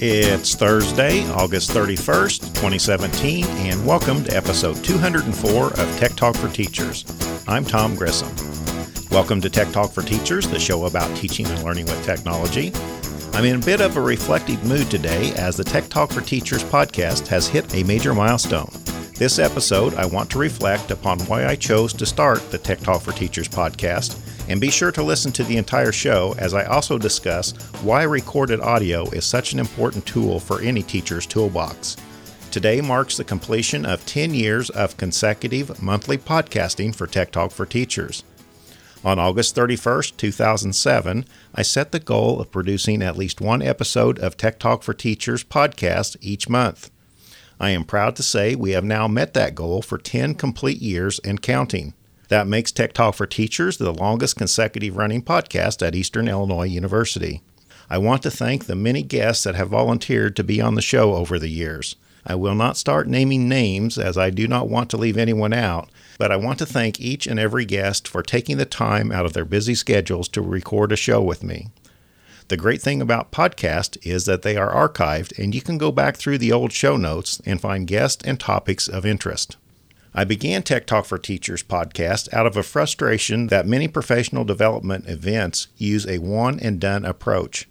It's Thursday, August 31st, 2017, and welcome to episode 204 of Tech Talk for Teachers. I'm Tom Grissom. Welcome to Tech Talk for Teachers, the show about teaching and learning with technology. I'm in a bit of a reflective mood today as the Tech Talk for Teachers podcast has hit a major milestone. This episode, I want to reflect upon why I chose to start the Tech Talk for Teachers podcast and be sure to listen to the entire show as I also discuss why recorded audio is such an important tool for any teacher's toolbox. Today marks the completion of 10 years of consecutive monthly podcasting for Tech Talk for Teachers. On August 31st, 2007, I set the goal of producing at least one episode of Tech Talk for Teachers podcast each month. I am proud to say we have now met that goal for 10 complete years and counting. That makes Tech Talk for Teachers the longest consecutive running podcast at Eastern Illinois University. I want to thank the many guests that have volunteered to be on the show over the years. I will not start naming names as I do not want to leave anyone out, but I want to thank each and every guest for taking the time out of their busy schedules to record a show with me. The great thing about podcasts is that they are archived and you can go back through the old show notes and find guests and topics of interest. I began Tech Talk for Teachers podcast out of a frustration that many professional development events use a one and done approach.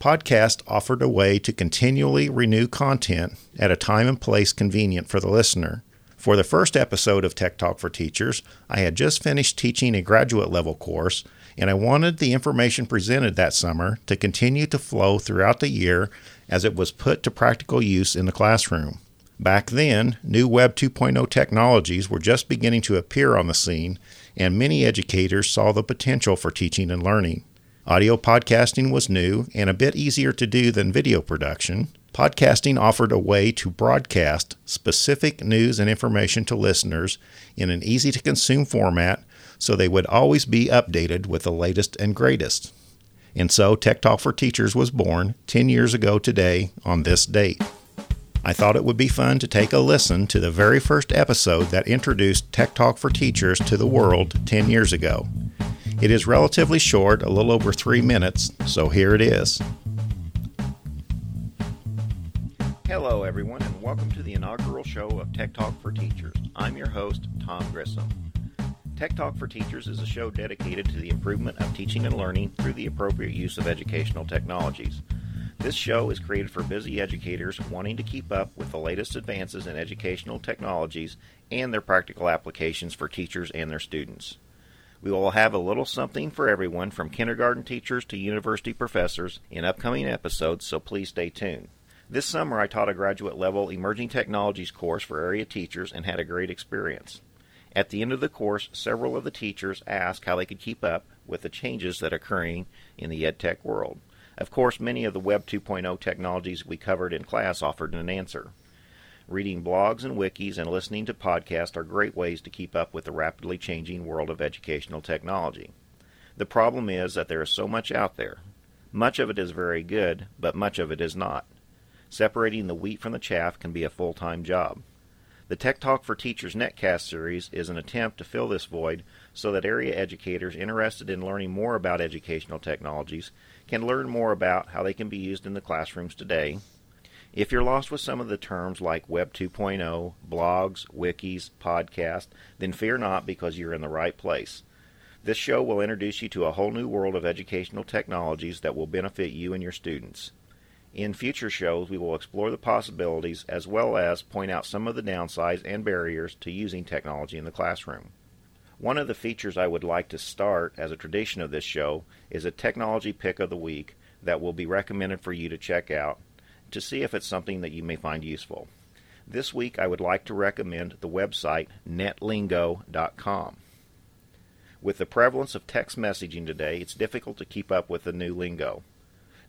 Podcast offered a way to continually renew content at a time and place convenient for the listener. For the first episode of Tech Talk for Teachers, I had just finished teaching a graduate level course, and I wanted the information presented that summer to continue to flow throughout the year as it was put to practical use in the classroom. Back then, new Web 2.0 technologies were just beginning to appear on the scene, and many educators saw the potential for teaching and learning. Audio podcasting was new and a bit easier to do than video production. Podcasting offered a way to broadcast specific news and information to listeners in an easy to consume format so they would always be updated with the latest and greatest. And so Tech Talk for Teachers was born 10 years ago today on this date. I thought it would be fun to take a listen to the very first episode that introduced Tech Talk for Teachers to the world 10 years ago. It is relatively short, a little over three minutes, so here it is. Hello, everyone, and welcome to the inaugural show of Tech Talk for Teachers. I'm your host, Tom Grissom. Tech Talk for Teachers is a show dedicated to the improvement of teaching and learning through the appropriate use of educational technologies. This show is created for busy educators wanting to keep up with the latest advances in educational technologies and their practical applications for teachers and their students. We will have a little something for everyone from kindergarten teachers to university professors in upcoming episodes, so please stay tuned. This summer I taught a graduate level emerging technologies course for area teachers and had a great experience. At the end of the course, several of the teachers asked how they could keep up with the changes that are occurring in the EdTech world. Of course, many of the Web 2.0 technologies we covered in class offered an answer. Reading blogs and wikis and listening to podcasts are great ways to keep up with the rapidly changing world of educational technology. The problem is that there is so much out there. Much of it is very good, but much of it is not. Separating the wheat from the chaff can be a full time job. The Tech Talk for Teachers Netcast series is an attempt to fill this void so that area educators interested in learning more about educational technologies can learn more about how they can be used in the classrooms today. If you're lost with some of the terms like Web 2.0, blogs, wikis, podcast, then fear not because you're in the right place. This show will introduce you to a whole new world of educational technologies that will benefit you and your students. In future shows, we will explore the possibilities as well as point out some of the downsides and barriers to using technology in the classroom. One of the features I would like to start as a tradition of this show is a technology pick of the week that will be recommended for you to check out to see if it's something that you may find useful. This week I would like to recommend the website netlingo.com. With the prevalence of text messaging today, it's difficult to keep up with the new lingo.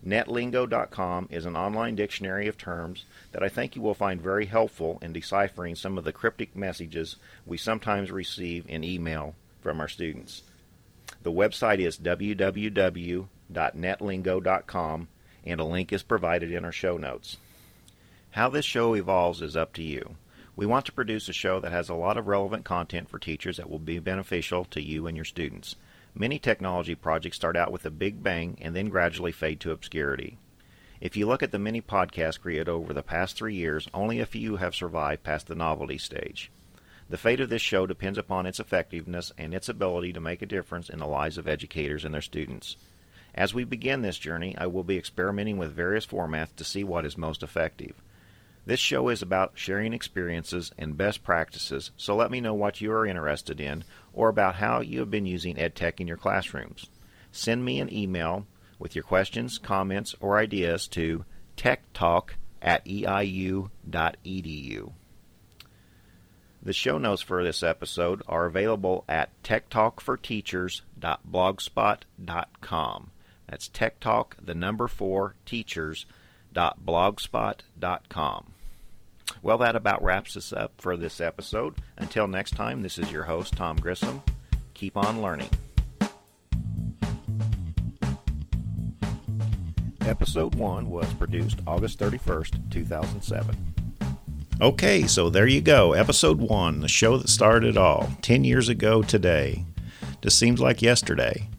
Netlingo.com is an online dictionary of terms that I think you will find very helpful in deciphering some of the cryptic messages we sometimes receive in email from our students. The website is www.netlingo.com and a link is provided in our show notes. How this show evolves is up to you. We want to produce a show that has a lot of relevant content for teachers that will be beneficial to you and your students. Many technology projects start out with a big bang and then gradually fade to obscurity. If you look at the many podcasts created over the past three years, only a few have survived past the novelty stage. The fate of this show depends upon its effectiveness and its ability to make a difference in the lives of educators and their students. As we begin this journey, I will be experimenting with various formats to see what is most effective. This show is about sharing experiences and best practices, so let me know what you are interested in or about how you have been using EdTech in your classrooms. Send me an email with your questions, comments, or ideas to techtalk at eiu.edu. The show notes for this episode are available at techtalkforteachers.blogspot.com. That's techtalk, the number four, teachers.blogspot.com. Well, that about wraps us up for this episode. Until next time, this is your host, Tom Grissom. Keep on learning. Episode 1 was produced August 31st, 2007. Okay, so there you go. Episode 1, the show that started it all, 10 years ago today. Just seems like yesterday.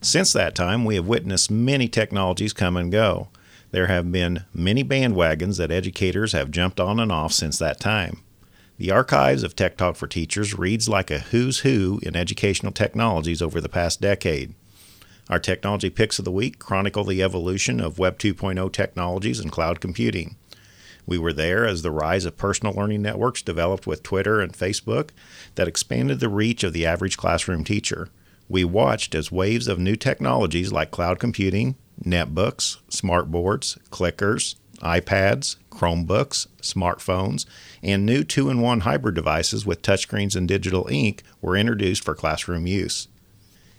Since that time, we have witnessed many technologies come and go. There have been many bandwagons that educators have jumped on and off since that time. The archives of Tech Talk for Teachers reads like a who's who in educational technologies over the past decade. Our technology picks of the week chronicle the evolution of Web 2.0 technologies and cloud computing. We were there as the rise of personal learning networks developed with Twitter and Facebook that expanded the reach of the average classroom teacher. We watched as waves of new technologies like cloud computing, netbooks, smartboards, clickers, iPads, Chromebooks, smartphones, and new two in one hybrid devices with touchscreens and digital ink were introduced for classroom use.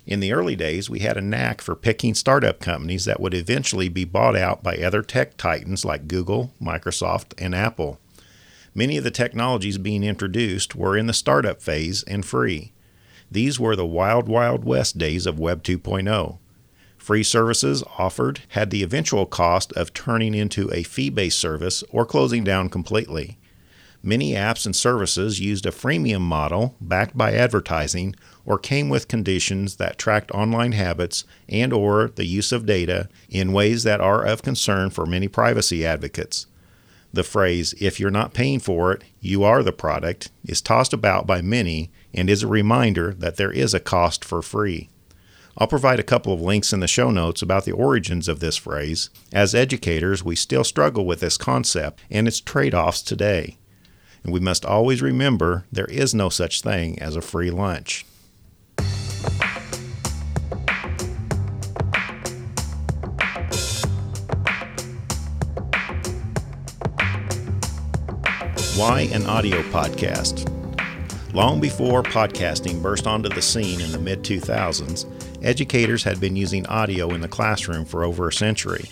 In the early days, we had a knack for picking startup companies that would eventually be bought out by other tech titans like Google, Microsoft, and Apple. Many of the technologies being introduced were in the startup phase and free. These were the wild, wild west days of Web 2.0. Free services offered had the eventual cost of turning into a fee based service or closing down completely. Many apps and services used a freemium model backed by advertising or came with conditions that tracked online habits and or the use of data in ways that are of concern for many privacy advocates. The phrase if you're not paying for it, you are the product is tossed about by many and is a reminder that there is a cost for free. I'll provide a couple of links in the show notes about the origins of this phrase. As educators, we still struggle with this concept and its trade offs today. And we must always remember there is no such thing as a free lunch. Why an audio podcast? Long before podcasting burst onto the scene in the mid 2000s, educators had been using audio in the classroom for over a century.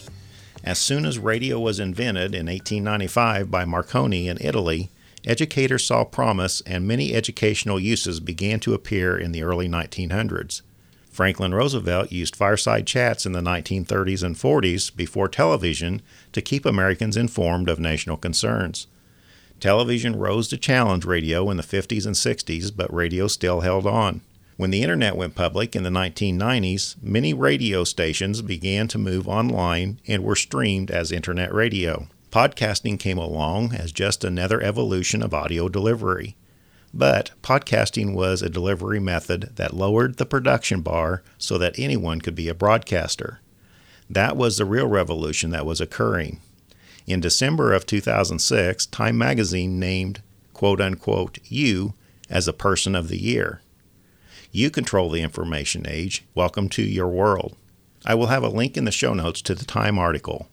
As soon as radio was invented in 1895 by Marconi in Italy, educators saw promise and many educational uses began to appear in the early 1900s. Franklin Roosevelt used fireside chats in the 1930s and 40s before television to keep Americans informed of national concerns. Television rose to challenge radio in the 50s and 60s, but radio still held on. When the internet went public in the 1990s, many radio stations began to move online and were streamed as internet radio. Podcasting came along as just another evolution of audio delivery. But podcasting was a delivery method that lowered the production bar so that anyone could be a broadcaster. That was the real revolution that was occurring. In December of 2006, Time magazine named quote unquote you as a person of the year. You control the information age. Welcome to your world. I will have a link in the show notes to the Time article.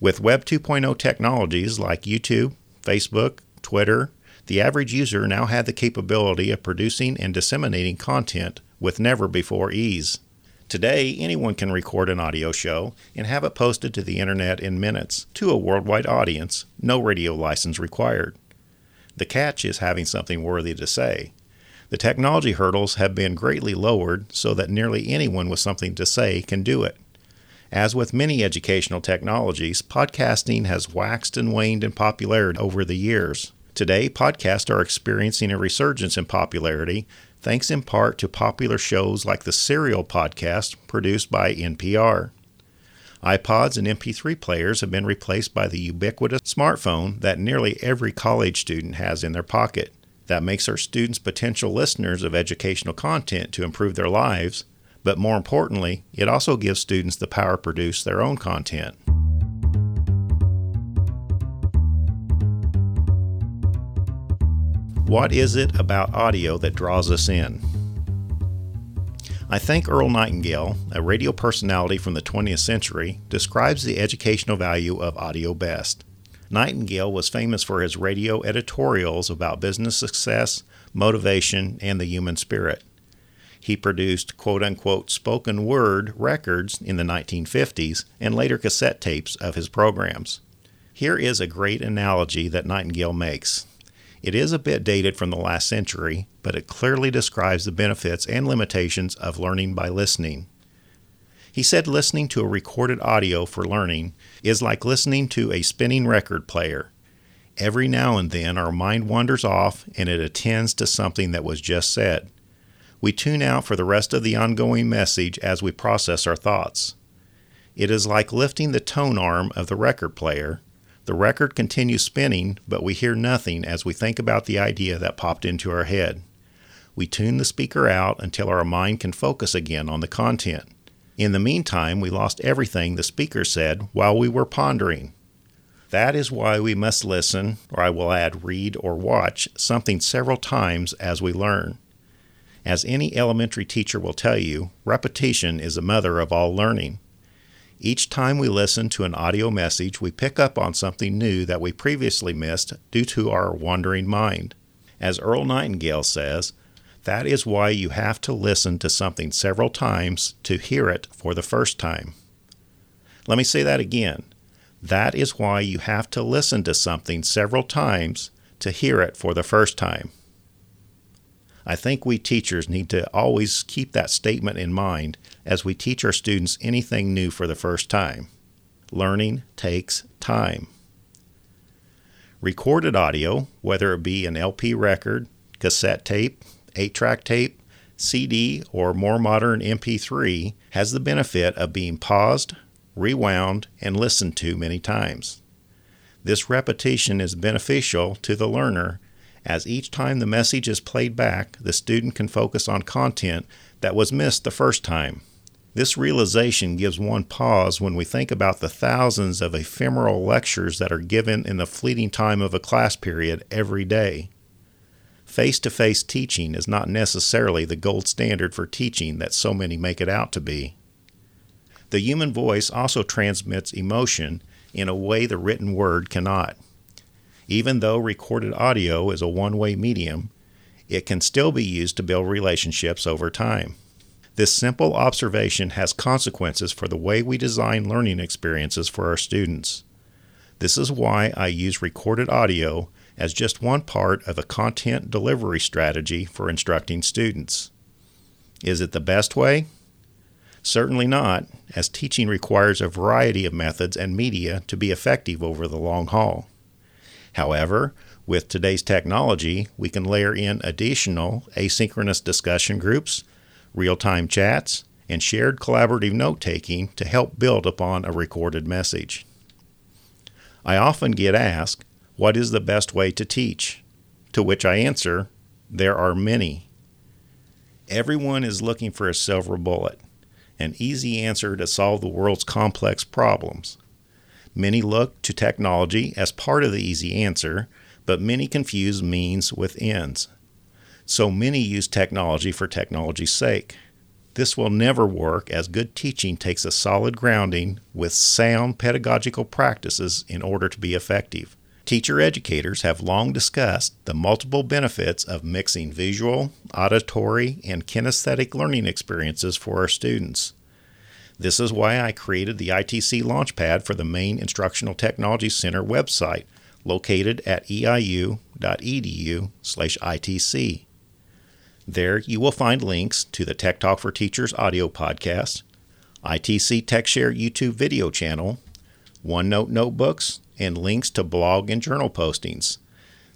With Web 2.0 technologies like YouTube, Facebook, Twitter, the average user now had the capability of producing and disseminating content with never before ease. Today, anyone can record an audio show and have it posted to the internet in minutes to a worldwide audience, no radio license required. The catch is having something worthy to say. The technology hurdles have been greatly lowered so that nearly anyone with something to say can do it. As with many educational technologies, podcasting has waxed and waned in popularity over the years. Today, podcasts are experiencing a resurgence in popularity thanks in part to popular shows like the Serial podcast produced by NPR. iPods and MP3 players have been replaced by the ubiquitous smartphone that nearly every college student has in their pocket. That makes our students potential listeners of educational content to improve their lives, but more importantly, it also gives students the power to produce their own content. What is it about audio that draws us in? I think Earl Nightingale, a radio personality from the 20th century, describes the educational value of audio best. Nightingale was famous for his radio editorials about business success, motivation, and the human spirit. He produced quote unquote spoken word records in the 1950s and later cassette tapes of his programs. Here is a great analogy that Nightingale makes. It is a bit dated from the last century, but it clearly describes the benefits and limitations of learning by listening. He said listening to a recorded audio for learning is like listening to a spinning record player. Every now and then our mind wanders off and it attends to something that was just said. We tune out for the rest of the ongoing message as we process our thoughts. It is like lifting the tone arm of the record player. The record continues spinning, but we hear nothing as we think about the idea that popped into our head. We tune the speaker out until our mind can focus again on the content. In the meantime, we lost everything the speaker said while we were pondering. That is why we must listen, or I will add read or watch, something several times as we learn. As any elementary teacher will tell you, repetition is the mother of all learning. Each time we listen to an audio message, we pick up on something new that we previously missed due to our wandering mind. As Earl Nightingale says, that is why you have to listen to something several times to hear it for the first time. Let me say that again. That is why you have to listen to something several times to hear it for the first time. I think we teachers need to always keep that statement in mind as we teach our students anything new for the first time. Learning takes time. Recorded audio, whether it be an LP record, cassette tape, 8 track tape, CD, or more modern MP3 has the benefit of being paused, rewound, and listened to many times. This repetition is beneficial to the learner as each time the message is played back, the student can focus on content that was missed the first time. This realization gives one pause when we think about the thousands of ephemeral lectures that are given in the fleeting time of a class period every day. Face to face teaching is not necessarily the gold standard for teaching that so many make it out to be. The human voice also transmits emotion in a way the written word cannot. Even though recorded audio is a one way medium, it can still be used to build relationships over time. This simple observation has consequences for the way we design learning experiences for our students. This is why I use recorded audio as just one part of a content delivery strategy for instructing students. Is it the best way? Certainly not, as teaching requires a variety of methods and media to be effective over the long haul. However, with today's technology, we can layer in additional asynchronous discussion groups, real time chats, and shared collaborative note taking to help build upon a recorded message. I often get asked, what is the best way to teach? To which I answer, There are many. Everyone is looking for a silver bullet, an easy answer to solve the world's complex problems. Many look to technology as part of the easy answer, but many confuse means with ends. So many use technology for technology's sake. This will never work as good teaching takes a solid grounding with sound pedagogical practices in order to be effective. Teacher educators have long discussed the multiple benefits of mixing visual, auditory, and kinesthetic learning experiences for our students. This is why I created the ITC Launchpad for the Maine Instructional Technology Center website located at eiu.edu/itc. There you will find links to the Tech Talk for Teachers audio podcast, ITC TechShare YouTube video channel, OneNote notebooks, and links to blog and journal postings.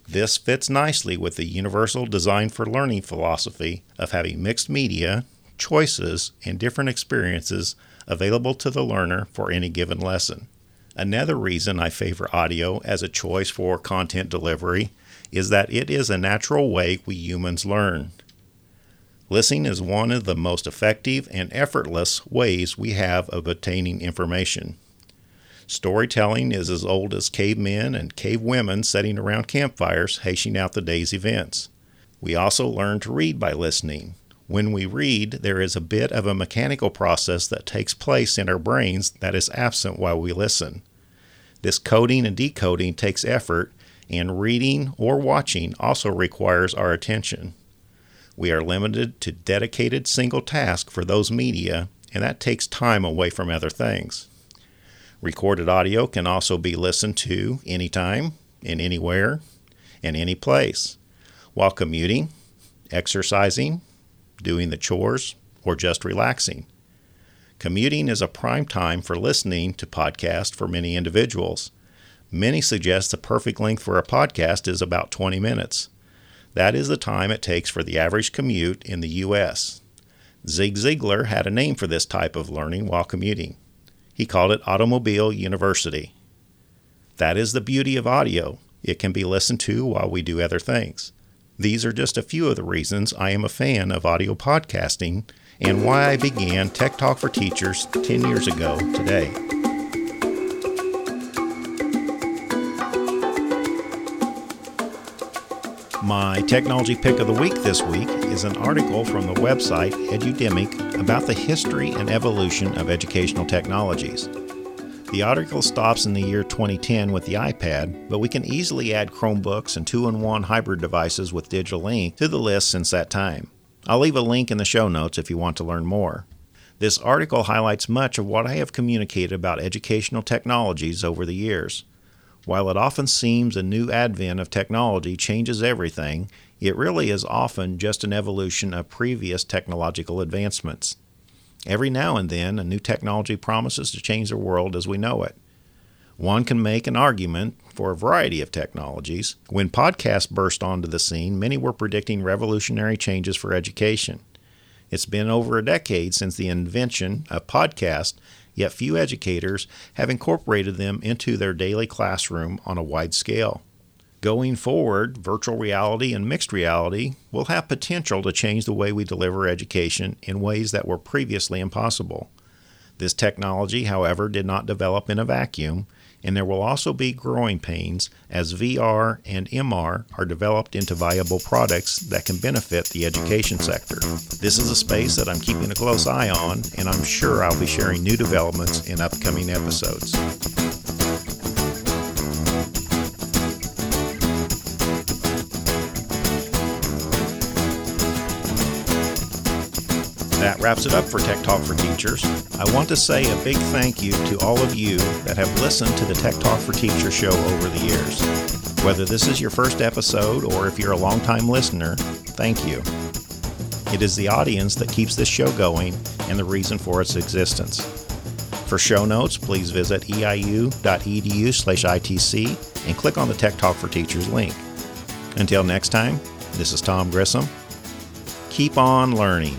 This fits nicely with the universal design for learning philosophy of having mixed media, choices, and different experiences available to the learner for any given lesson. Another reason I favor audio as a choice for content delivery is that it is a natural way we humans learn. Listening is one of the most effective and effortless ways we have of obtaining information. Storytelling is as old as cavemen and cavewomen sitting around campfires hashing out the day's events. We also learn to read by listening. When we read, there is a bit of a mechanical process that takes place in our brains that is absent while we listen. This coding and decoding takes effort, and reading or watching also requires our attention. We are limited to dedicated single task for those media, and that takes time away from other things. Recorded audio can also be listened to anytime, in anywhere, in any place, while commuting, exercising, doing the chores, or just relaxing. Commuting is a prime time for listening to podcasts for many individuals. Many suggest the perfect length for a podcast is about 20 minutes. That is the time it takes for the average commute in the U.S. Zig Ziglar had a name for this type of learning while commuting. He called it Automobile University. That is the beauty of audio. It can be listened to while we do other things. These are just a few of the reasons I am a fan of audio podcasting and why I began Tech Talk for Teachers 10 years ago today. My technology pick of the week this week is an article from the website Edudemic about the history and evolution of educational technologies. The article stops in the year 2010 with the iPad, but we can easily add Chromebooks and two in one hybrid devices with Digital Ink to the list since that time. I'll leave a link in the show notes if you want to learn more. This article highlights much of what I have communicated about educational technologies over the years. While it often seems a new advent of technology changes everything, it really is often just an evolution of previous technological advancements. Every now and then, a new technology promises to change the world as we know it. One can make an argument for a variety of technologies. When podcasts burst onto the scene, many were predicting revolutionary changes for education. It's been over a decade since the invention of podcasts yet few educators have incorporated them into their daily classroom on a wide scale. Going forward, virtual reality and mixed reality will have potential to change the way we deliver education in ways that were previously impossible. This technology, however, did not develop in a vacuum, and there will also be growing pains as VR and MR are developed into viable products that can benefit the education sector. This is a space that I'm keeping a close eye on, and I'm sure I'll be sharing new developments in upcoming episodes. Wraps it up for Tech Talk for Teachers. I want to say a big thank you to all of you that have listened to the Tech Talk for Teachers show over the years. Whether this is your first episode or if you're a longtime listener, thank you. It is the audience that keeps this show going and the reason for its existence. For show notes, please visit eiu.edu/itc and click on the Tech Talk for Teachers link. Until next time, this is Tom Grissom. Keep on learning.